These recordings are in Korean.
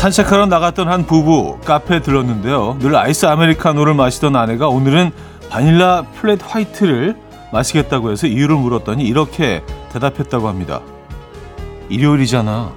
산책하러 나갔던 한 부부 카페에 들렀는데요. 늘 아이스 아메리카노를 마시던 아내가 오늘은 바닐라 플랫 화이트를 마시겠다고 해서 이유를 물었더니 이렇게 대답했다고 합니다. 일요일이잖아.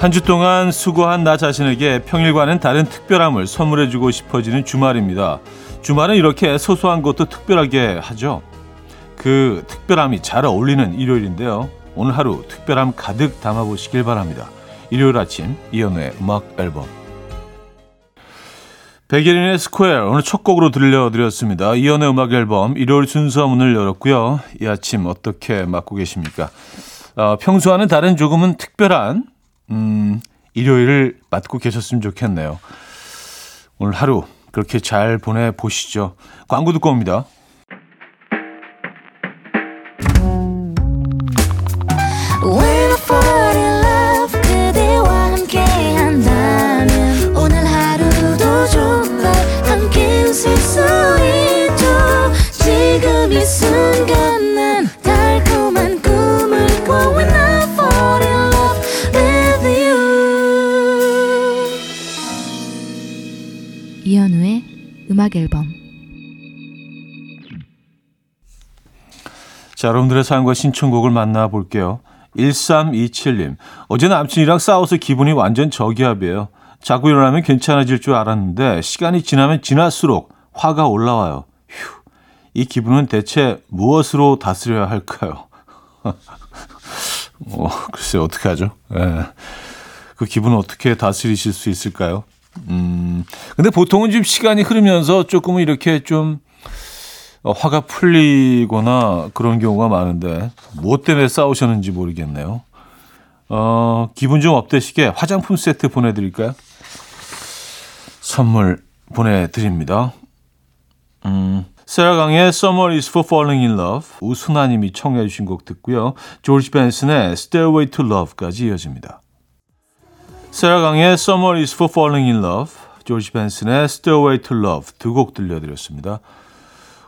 한 주 동안 수고한 나 자신에게 평일과는 다른 특별함을 선물해주고 싶어지는 주말입니다. 주말은 이렇게 소소한 것도 특별하게 하죠. 그 특별함이 잘 어울리는 일요일인데요. 오늘 하루 특별함 가득 담아보시길 바랍니다. 일요일 아침 이현우의 음악 앨범 백예린의 Square 오늘 첫 곡으로 들려드렸습니다. 이현우의 음악 앨범 일요일 순서 문을 열었고요. 이 아침 어떻게 맞고 계십니까? 어, 평소와는 다른 조금은 특별한 음, 일요일을 맞고 계셨으면 좋겠네요. 오늘 하루 그렇게 잘 보내보시죠. 광고 듣고 옵니다. 음악 앨범 자, 여러분들의 사연과 신청곡을 만나볼게요. 1327님. 어제 남친이랑 싸워서 기분이 완전 저기압이에요. 자꾸 일어나면 괜찮아질 줄 알았는데 시간이 지나면 지날수록 화가 올라와요. 휴, 이 기분은 대체 무엇으로 다스려야 할까요? 어, 글쎄 어떻게 하죠? 예. 그 기분은 어떻게 다스리실 수 있을까요? 음, 근데 보통은 좀 시간이 흐르면서 조금은 이렇게 좀 어, 화가 풀리거나 그런 경우가 많은데, 무엇 때문에 싸우셨는지 모르겠네요. 어, 기분 좀 업되시게 화장품 세트 보내드릴까요? 선물 보내드립니다. 음, 세라강의 Summer is for Falling in Love, 우순아님이 청해 주신 곡 듣고요. 조지 벤슨의 Stairway to Love까지 이어집니다. 세라강의 Summer is for Falling in Love, 조지 벤슨의 Stairway to Love 두 곡 들려드렸습니다.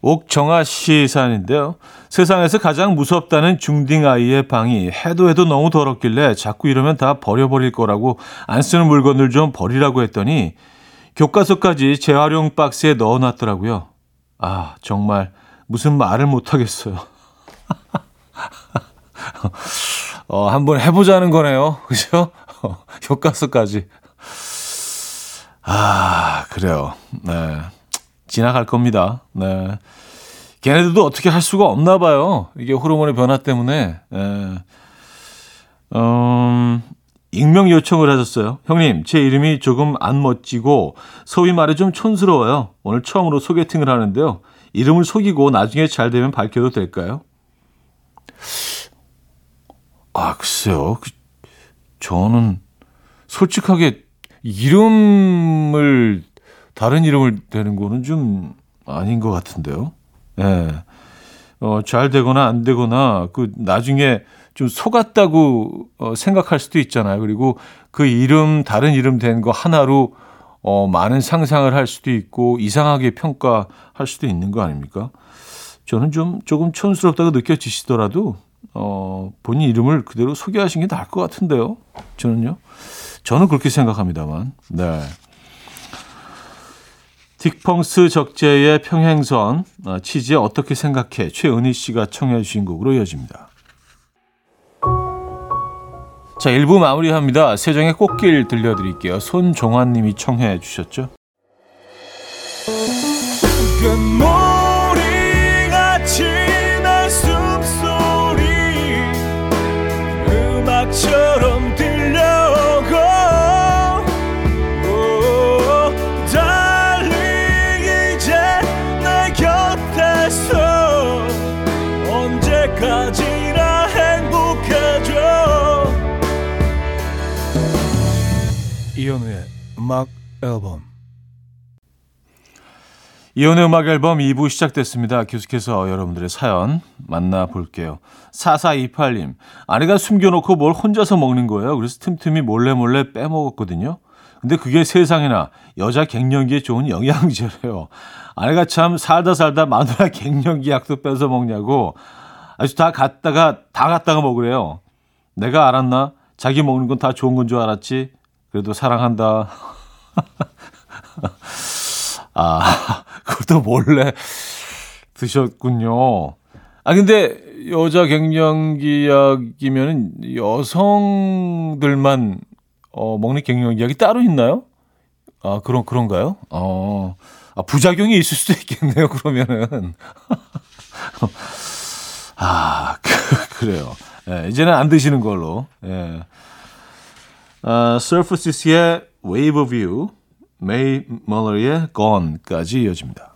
옥정아 씨 사연인데요. 세상에서 가장 무섭다는 중딩 아이의 방이 해도 해도 너무 더럽길래 자꾸 이러면 다 버려버릴 거라고 안 쓰는 물건들 좀 버리라고 했더니 교과서까지 재활용 박스에 넣어놨더라고요. 아 정말 무슨 말을 못하겠어요. 어, 한번 해보자는 거네요. 그죠? 교과서까지. 아, 그래요. 네. 지나갈 겁니다. 네. 걔네들도 어떻게 할 수가 없나 봐요. 이게 호르몬의 변화 때문에. 네. 음, 익명 요청을 하셨어요. 형님, 제 이름이 조금 안 멋지고 소위 말해 좀 촌스러워요. 오늘 처음으로 소개팅을 하는데요. 이름을 속이고 나중에 잘 되면 밝혀도 될까요? 아, 글쎄요. 그, 저는 솔직하게 이름을 다른 이름을 대는 거는 좀 아닌 것 같은데요. 예. 네. 어, 잘 되거나 안 되거나 그 나중에 좀 속았다고 어, 생각할 수도 있잖아요. 그리고 그 이름 다른 이름 된 거 하나로 어, 많은 상상을 할 수도 있고 이상하게 평가할 수도 있는 거 아닙니까? 저는 좀 조금 촌스럽다고 느껴지시더라도 어, 본인 이름을 그대로 소개하신 게 나을 것 같은데요. 저는요. 저는 그렇게 생각합니다만. 네. 딕펑스 적재의 평행선 어, 치즈에 어떻게 생각해 최은희 씨가 청해 주신 곡으로 이어집니다. 자, 1부 마무리합니다. 세정의 꽃길 들려드릴게요. 손종환 님이 청해 주셨죠. 이현우의 음악 앨범 이혼의 음악 앨범 2부 시작됐습니다. 계속해서 여러분들의 사연 만나볼게요. 4428님, 아내가 숨겨놓고 뭘 혼자서 먹는 거예요. 그래서 틈틈이 몰래 몰래 빼먹었거든요. 근데 그게 세상에나 여자 갱년기에 좋은 영양제래요. 아내가 참 살다 살다 마누라 갱년기 약도 뺏어 먹냐고 아주 다 갖다가 다 갖다가 먹으래요. 내가 알았나? 자기 먹는 건 다 좋은 건 줄 알았지. 그래도 사랑한다. 아, 그것도 몰래 드셨군요. 아, 근데 여자 갱년기약이면 여성들만 어, 먹는 갱년기약이 따로 있나요? 아, 그런, 그런가요? 어, 아, 부작용이 있을 수도 있겠네요, 그러면은. 아, 그, 래요 예, 이제는 안 드시는 걸로. 예. 아, Surfaces의 Wave of You, 메이 멀러의 Gone까지 이어집니다.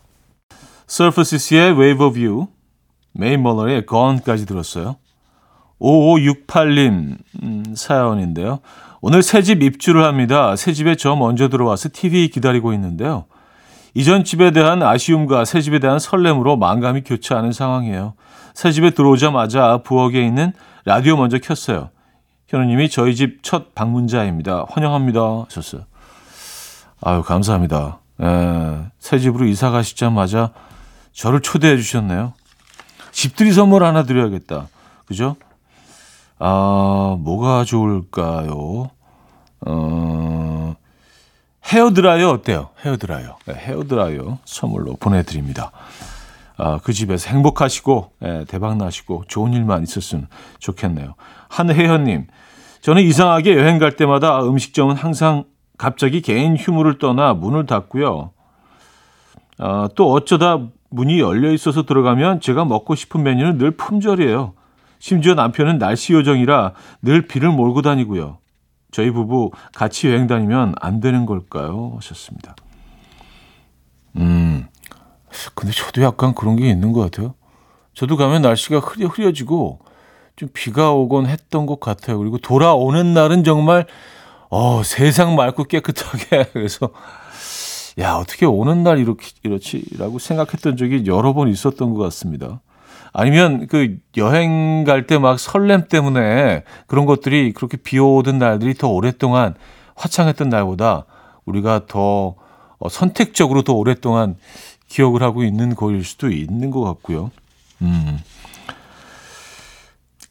Surfaces의 Wave of You, 메이 멀러의 Gone까지 들었어요. 5568님 음, 사연인데요. 오늘 새집 입주를 합니다. 새 집에 저 먼저 들어와서 TV 기다리고 있는데요. 이전 집에 대한 아쉬움과 새 집에 대한 설렘으로 만감이 교차하는 상황이에요. 새 집에 들어오자마자 부엌에 있는 라디오 먼저 켰어요. 현우님이 저희 집 첫 방문자입니다. 환영합니다. 하셨어요. 아유, 감사합니다. 예, 새 집으로 이사 가시자마자 저를 초대해 주셨네요. 집들이 선물 하나 드려야겠다. 그죠? 아, 뭐가 좋을까요? 어, 헤어드라이어 어때요? 헤어드라이어. 네, 헤어드라이어 선물로 보내드립니다. 아, 그 집에서 행복하시고, 예, 대박 나시고, 좋은 일만 있었으면 좋겠네요. 한혜연님, 저는 이상하게 여행 갈 때마다 음식점은 항상 갑자기 개인 휴무를 떠나 문을 닫고요. 아, 또 어쩌다 문이 열려 있어서 들어가면 제가 먹고 싶은 메뉴는 늘 품절이에요. 심지어 남편은 날씨 요정이라 늘 비를 몰고 다니고요. 저희 부부 같이 여행 다니면 안 되는 걸까요? 하셨습니다. 음, 근데 저도 약간 그런 게 있는 것 같아요. 저도 가면 날씨가 흐려, 흐려지고 좀 비가 오곤 했던 것 같아요. 그리고 돌아오는 날은 정말 어, 세상 맑고 깨끗하게 그래서 야 어떻게 오는 날 이렇게 이렇지라고 생각했던 적이 여러 번 있었던 것 같습니다. 아니면 그 여행 갈 때 막 설렘 때문에 그런 것들이 그렇게 비 오던 날들이 더 오랫동안 화창했던 날보다 우리가 더 어, 선택적으로 더 오랫동안 기억을 하고 있는 거일 수도 있는 것 같고요. 음.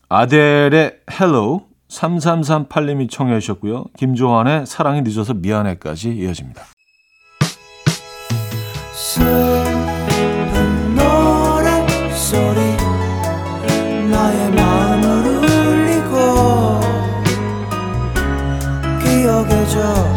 아델의 Hello 3338님이 청해 주셨고요. 김조한의 사랑이 늦어서 미안해까지 이어집니다. 저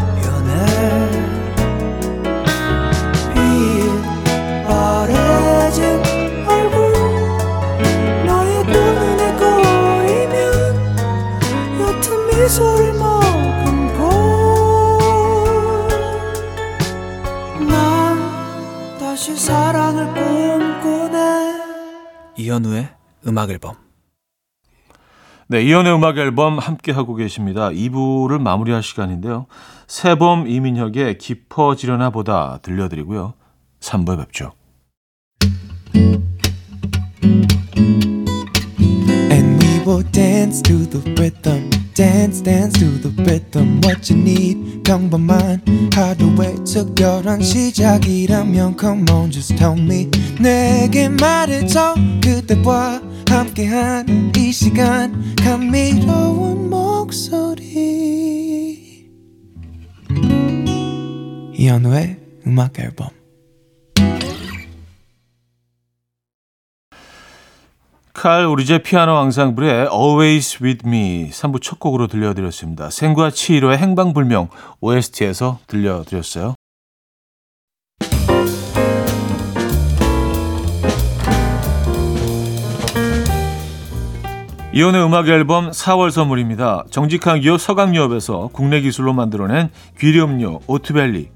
이현우의 음악 앨범 네, 이연의 음악 앨범 함께 하고 계십니다. 2부를 마무리할 시간인데요. 세범 이민혁의 깊어지려나 보다 들려드리고요. 3부에 뵙죠. And we will dance to the rhythm. Dance dance to the rhythm what you need 평범한 하루의 특별한 시작이라면 come on just tell me 내게 말해줘 그대와 함께한 이 시간 감미로운 목소리 이현우의 음악 앨범 칼 우리제 피아노 앙상블의 Always With Me 3부 첫 곡으로 들려드렸습니다. 생과 치히로의 행방불명 OST에서 들려드렸어요. 이현우의 음악 앨범 4월 선물입니다. 정직한 기업 서강유업에서 국내 기술로 만들어낸 귀리음료 오트벨리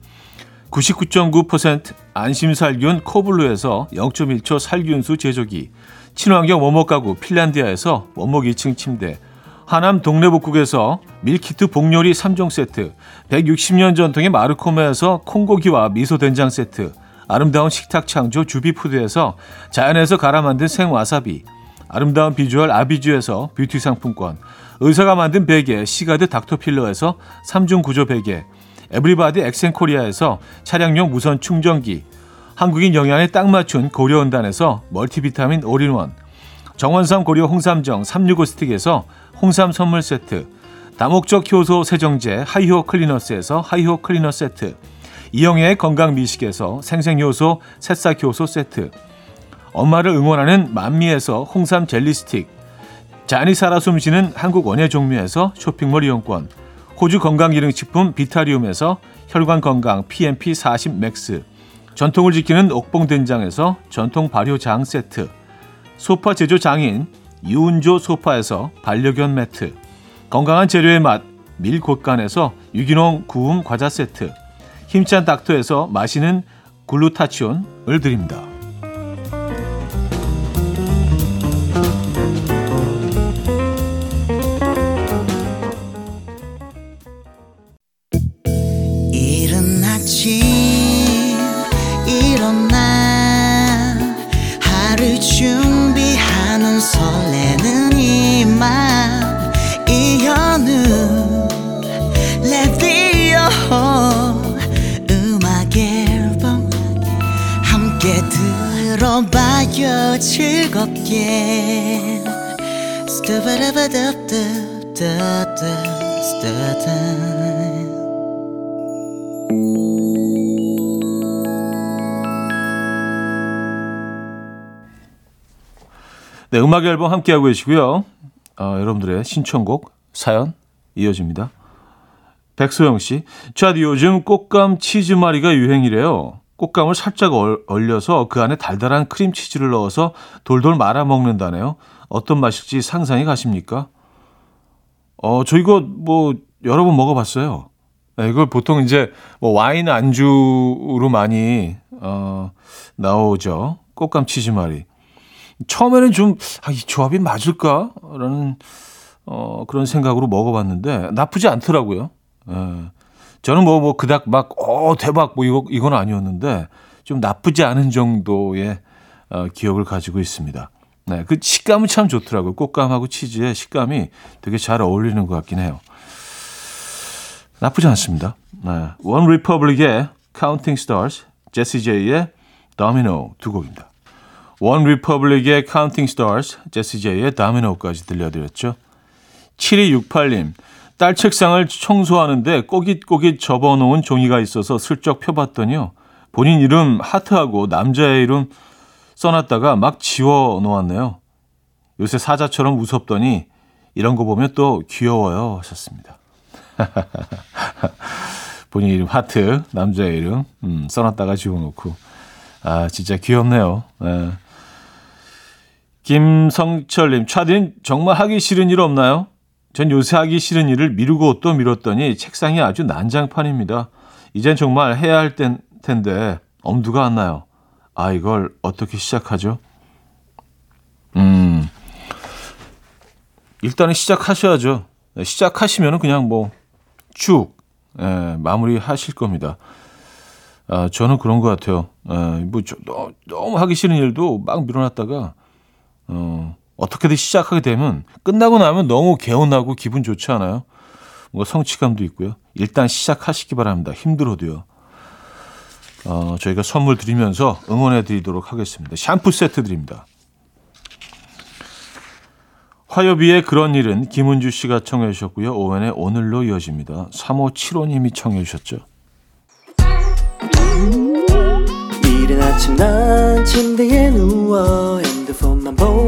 99.9% 안심살균 코블루에서 0.1초 살균수 제조기 친환경 원목 가구 핀란디아에서 원목 2층 침대 하남 동래복국에서 밀키트 복요리 3종 세트 160년 전통의 마르코메에서 콩고기와 미소된장 세트 아름다운 식탁 창조 주비푸드에서 자연에서 갈아 만든 생와사비 아름다운 비주얼 아비주에서 뷰티 상품권 의사가 만든 베개 시가드 닥터필러에서 3중 구조 베개 에브리바디 엑센코리아에서 차량용 무선 충전기 한국인 영양에 딱 맞춘 고려원단에서 멀티비타민 올인원 정원삼 고려 홍삼정 365스틱에서 홍삼 선물 세트 다목적 효소 세정제 하이호 클리너스에서 하이호 클리너 세트 이영애의 건강 미식에서 생생효소 새싹효소 세트 엄마를 응원하는 만미에서 홍삼 젤리 스틱 잔이 살아 숨쉬는 한국 원예 종류에서 쇼핑몰 이용권 호주 건강기능식품 비타리움에서 혈관 건강 PMP 40 맥스 전통을 지키는 옥봉된장에서 전통 발효장 세트 소파 제조 장인 유운조 소파에서 반려견 매트 건강한 재료의 맛 밀곳간에서 유기농 구움 과자 세트 힘찬 닥터에서 마시는 글루타치온을 드립니다. 들어봐요 즐겁게 네, 음악 앨범 함께하고 계시고요. 어, 여러분들의 신청곡, 사연 이어집니다. 백소영 씨, 자, 요즘 꽃감 치즈마리가 유행이래요. 꽃감을 살짝 얼려서 그 안에 달달한 크림치즈를 넣어서 돌돌 말아 먹는다네요. 어떤 맛일지 상상이 가십니까? 어, 저 이거 뭐 여러 번 먹어봤어요. 네, 이걸 보통 이제 뭐 와인 안주로 많이 어, 나오죠. 꽃감 치즈말이. 처음에는 좀, 아, 이 조합이 맞을까 라는 어, 그런 생각으로 먹어봤는데 나쁘지 않더라고요. 예. 저는 뭐, 뭐, 그닥 막, 어, 대박, 뭐, 이거, 이건 아니었는데, 좀 나쁘지 않은 정도의 어, 기억을 가지고 있습니다. 네, 그 식감은 참 좋더라고요. 곶감하고 치즈의 식감이 되게 잘 어울리는 것 같긴 해요. 나쁘지 않습니다. 네. 원 리퍼블릭의 Counting Stars, 제시 제이의 Domino 두 곡입니다. 원 리퍼블릭의 Counting Stars, 제시 제이의 Domino까지 들려드렸죠. 7268님, 딸 책상을 청소하는데 꼬깃꼬깃 접어놓은 종이가 있어서 슬쩍 펴봤더니요. 본인 이름 하트하고 남자의 이름 써놨다가 막 지워 놓았네요. 요새 사자처럼 무섭더니 이런 거 보면 또 귀여워요 하셨습니다. 본인 이름 하트, 남자의 이름 음, 써놨다가 지워놓고 아 진짜 귀엽네요. 네. 김성철님, 차딘 정말 하기 싫은 일 없나요? 전 요새 하기 싫은 일을 미루고 또 미뤘더니 책상이 아주 난장판입니다. 이젠 정말 해야 할 땐, 텐데 엄두가 안 나요. 아, 이걸 어떻게 시작하죠? 음, 일단은 시작하셔야죠. 네, 시작하시면 그냥 뭐쭉 예, 마무리 하실 겁니다. 아, 저는 그런 것 같아요. 예, 뭐 저, 너무 하기 싫은 일도 막 미뤄놨다가 어, 어떻게든 시작하게 되면 끝나고 나면 너무 개운하고 기분 좋지 않아요? 뭔가 성취감도 있고요. 일단 시작하시기 바랍니다. 힘들어도요. 어, 저희가 선물 드리면서 응원해 드리도록 하겠습니다. 샴푸 세트 드립니다. 화요비의 그런 일은 김은주 씨가 청해 주셨고요. 오웬의 오늘로 이어집니다. 3575님이 청해 주셨죠. 이른 아침 난 침대에 누워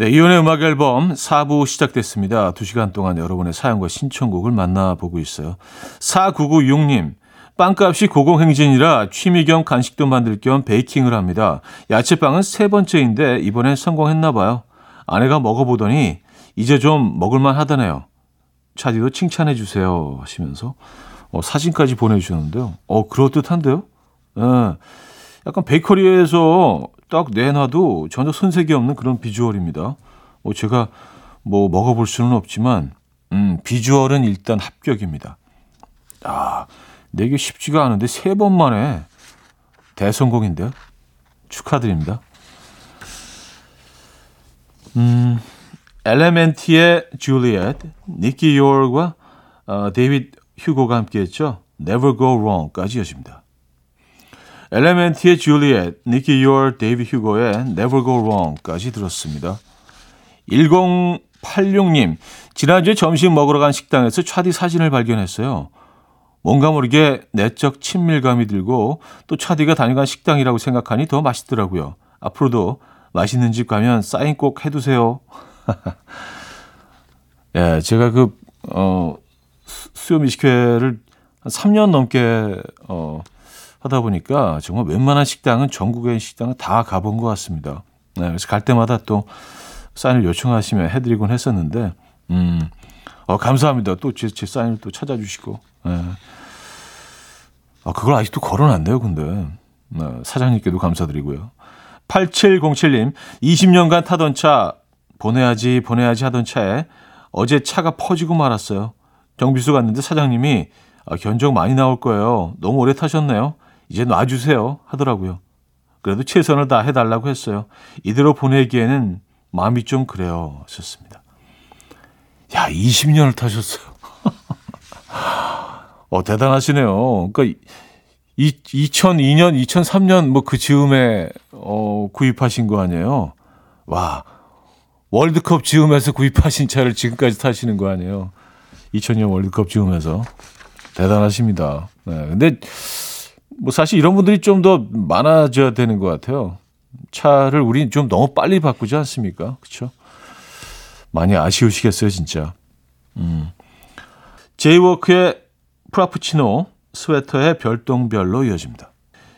네, 이혼의 음악 앨범 4부 시작됐습니다. 2시간 동안 여러분의 사연과 신청곡을 만나보고 있어요. 4996님, 빵값이 고공행진이라 취미 겸 간식도 만들 겸 베이킹을 합니다. 야채빵은 세 번째인데 이번엔 성공했나 봐요. 아내가 먹어보더니 이제 좀 먹을만 하다네요. 차디도 칭찬해 주세요 하시면서 어, 사진까지 보내주셨는데요. 어 그럴듯한데요. 예. 약간 베이커리에서 딱 내놔도 전혀 손색이 없는 그런 비주얼입니다. 뭐 제가 뭐 먹어볼 수는 없지만 음, 비주얼은 일단 합격입니다. 아, 내게 쉽지가 않은데 세 번 만에 대성공인데요. 축하드립니다. 음, 엘레멘티의 줄리엣, 니키 요얼과 어, 데이빗 휴고가 함께했죠. Never Go Wrong까지 이어집니다. 엘레멘티의 줄리엣, 니키 요얼, 데이빗 휴고의 Never Go Wrong까지 들었습니다. 1086님, 지난주에 점심 먹으러 간 식당에서 차디 사진을 발견했어요. 뭔가 모르게 내적 친밀감이 들고 또 차디가 다녀간 식당이라고 생각하니 더 맛있더라고요. 앞으로도 맛있는 집 가면 사인 꼭 해두세요. 예, 제가 그, 어, 수요 미식회를 한 3년 넘게, 어, 하다 보니까 정말 웬만한 식당은 전국의 식당은 다 가본 것 같습니다. 네, 그래서 갈 때마다 또 사인을 요청하시면 해드리곤 했었는데, 음, 어, 감사합니다. 또 제, 제 사인을 또 찾아주시고, 예. 아, 그걸 아직도 걸어놨네요, 근데. 네, 사장님께도 감사드리고요. 8707님, 20년간 타던 차, 보내야지, 보내야지 하던 차에 어제 차가 퍼지고 말았어요. 정비소 갔는데 사장님이 아, 견적 많이 나올 거예요. 너무 오래 타셨네요. 이제 놔주세요. 하더라고요. 그래도 최선을 다 해달라고 했어요. 이대로 보내기에는 마음이 좀 그래요. 하셨습니다. 야, 20년을 타셨어요. 어, 대단하시네요. 그러니까 이, 2002년, 2003년 뭐 그 즈음에 어, 구입하신 거 아니에요? 와, 월드컵 즈음에서 구입하신 차를 지금까지 타시는 거 아니에요? 2000년 월드컵 즈음에서 대단하십니다. 네, 근데 뭐 사실 이런 분들이 좀 더 많아져야 되는 것 같아요. 차를 우린 좀 너무 빨리 바꾸지 않습니까? 그렇죠? 많이 아쉬우시겠어요, 진짜. 음. 제이워크의 프라푸치노 스웨터의 별똥별로 이어집니다.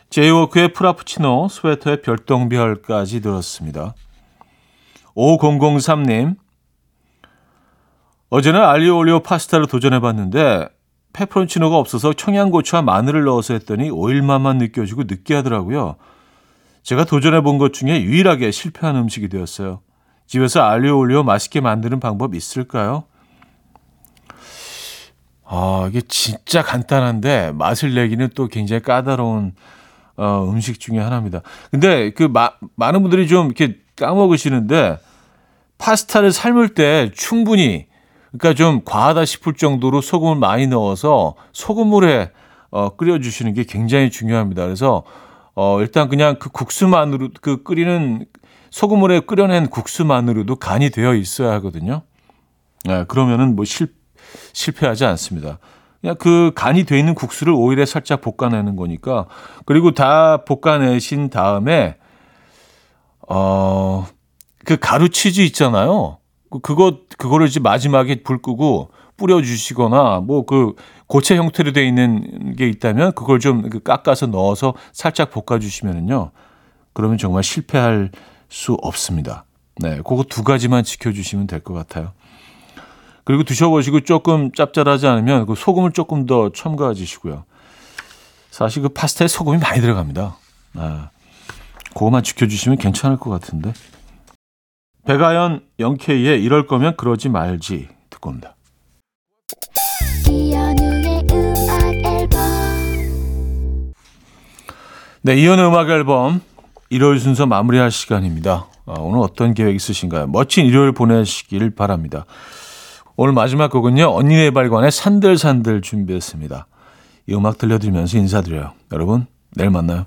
제이워크의 프라푸치노 스웨터의 별똥별까지 들었습니다. 5003님 어제는 알리오 올리오 파스타를 도전해봤는데 페퍼론치노가 없어서 청양고추와 마늘을 넣어서 했더니 오일맛만 느껴지고 느끼하더라고요. 제가 도전해 본 것 중에 유일하게 실패한 음식이 되었어요. 집에서 알리오 올리오 맛있게 만드는 방법 있을까요? 아, 이게 진짜 간단한데 맛을 내기는 또 굉장히 까다로운 어, 음식 중에 하나입니다. 근데 그 마, 많은 분들이 좀 이렇게 까먹으시는데 파스타를 삶을 때 충분히 그러니까 좀 과하다 싶을 정도로 소금을 많이 넣어서 소금물에 어, 끓여주시는 게 굉장히 중요합니다. 그래서 어, 일단 그냥 그 국수만으로 그 끓이는 소금물에 끓여낸 국수만으로도 간이 되어 있어야 하거든요. 네, 그러면은 뭐 실, 실패하지 않습니다. 그냥 그 간이 돼 있는 국수를 오일에 살짝 볶아내는 거니까 그리고 다 볶아내신 다음에 어, 그 가루 치즈 있잖아요. 그, 그거, 그거를 이제 마지막에 불 끄고 뿌려주시거나 뭐 그 고체 형태로 되어 있는 게 있다면 그걸 좀그 깎아서 넣어서 살짝 볶아주시면은요. 그러면 정말 실패할 수 없습니다. 네. 그거 두 가지만 지켜주시면 될 것 같아요. 그리고 드셔보시고 조금 짭짤하지 않으면 그 소금을 조금 더 첨가해 주시고요. 사실 그 파스타에 소금이 많이 들어갑니다. 아, 그거만 지켜주시면 괜찮을 것 같은데. 백아연 영케이의 이럴 거면 그러지 말지 듣고 옵니다. 네, 이현우 음악 앨범 일요일 순서 마무리할 시간입니다. 아, 오늘 어떤 계획 있으신가요? 멋진 일요일 보내시길 바랍니다. 오늘 마지막 곡은요. 언니네 발관의 산들산들 준비했습니다. 이 음악 들려드리면서 인사드려요. 여러분, 내일 만나요.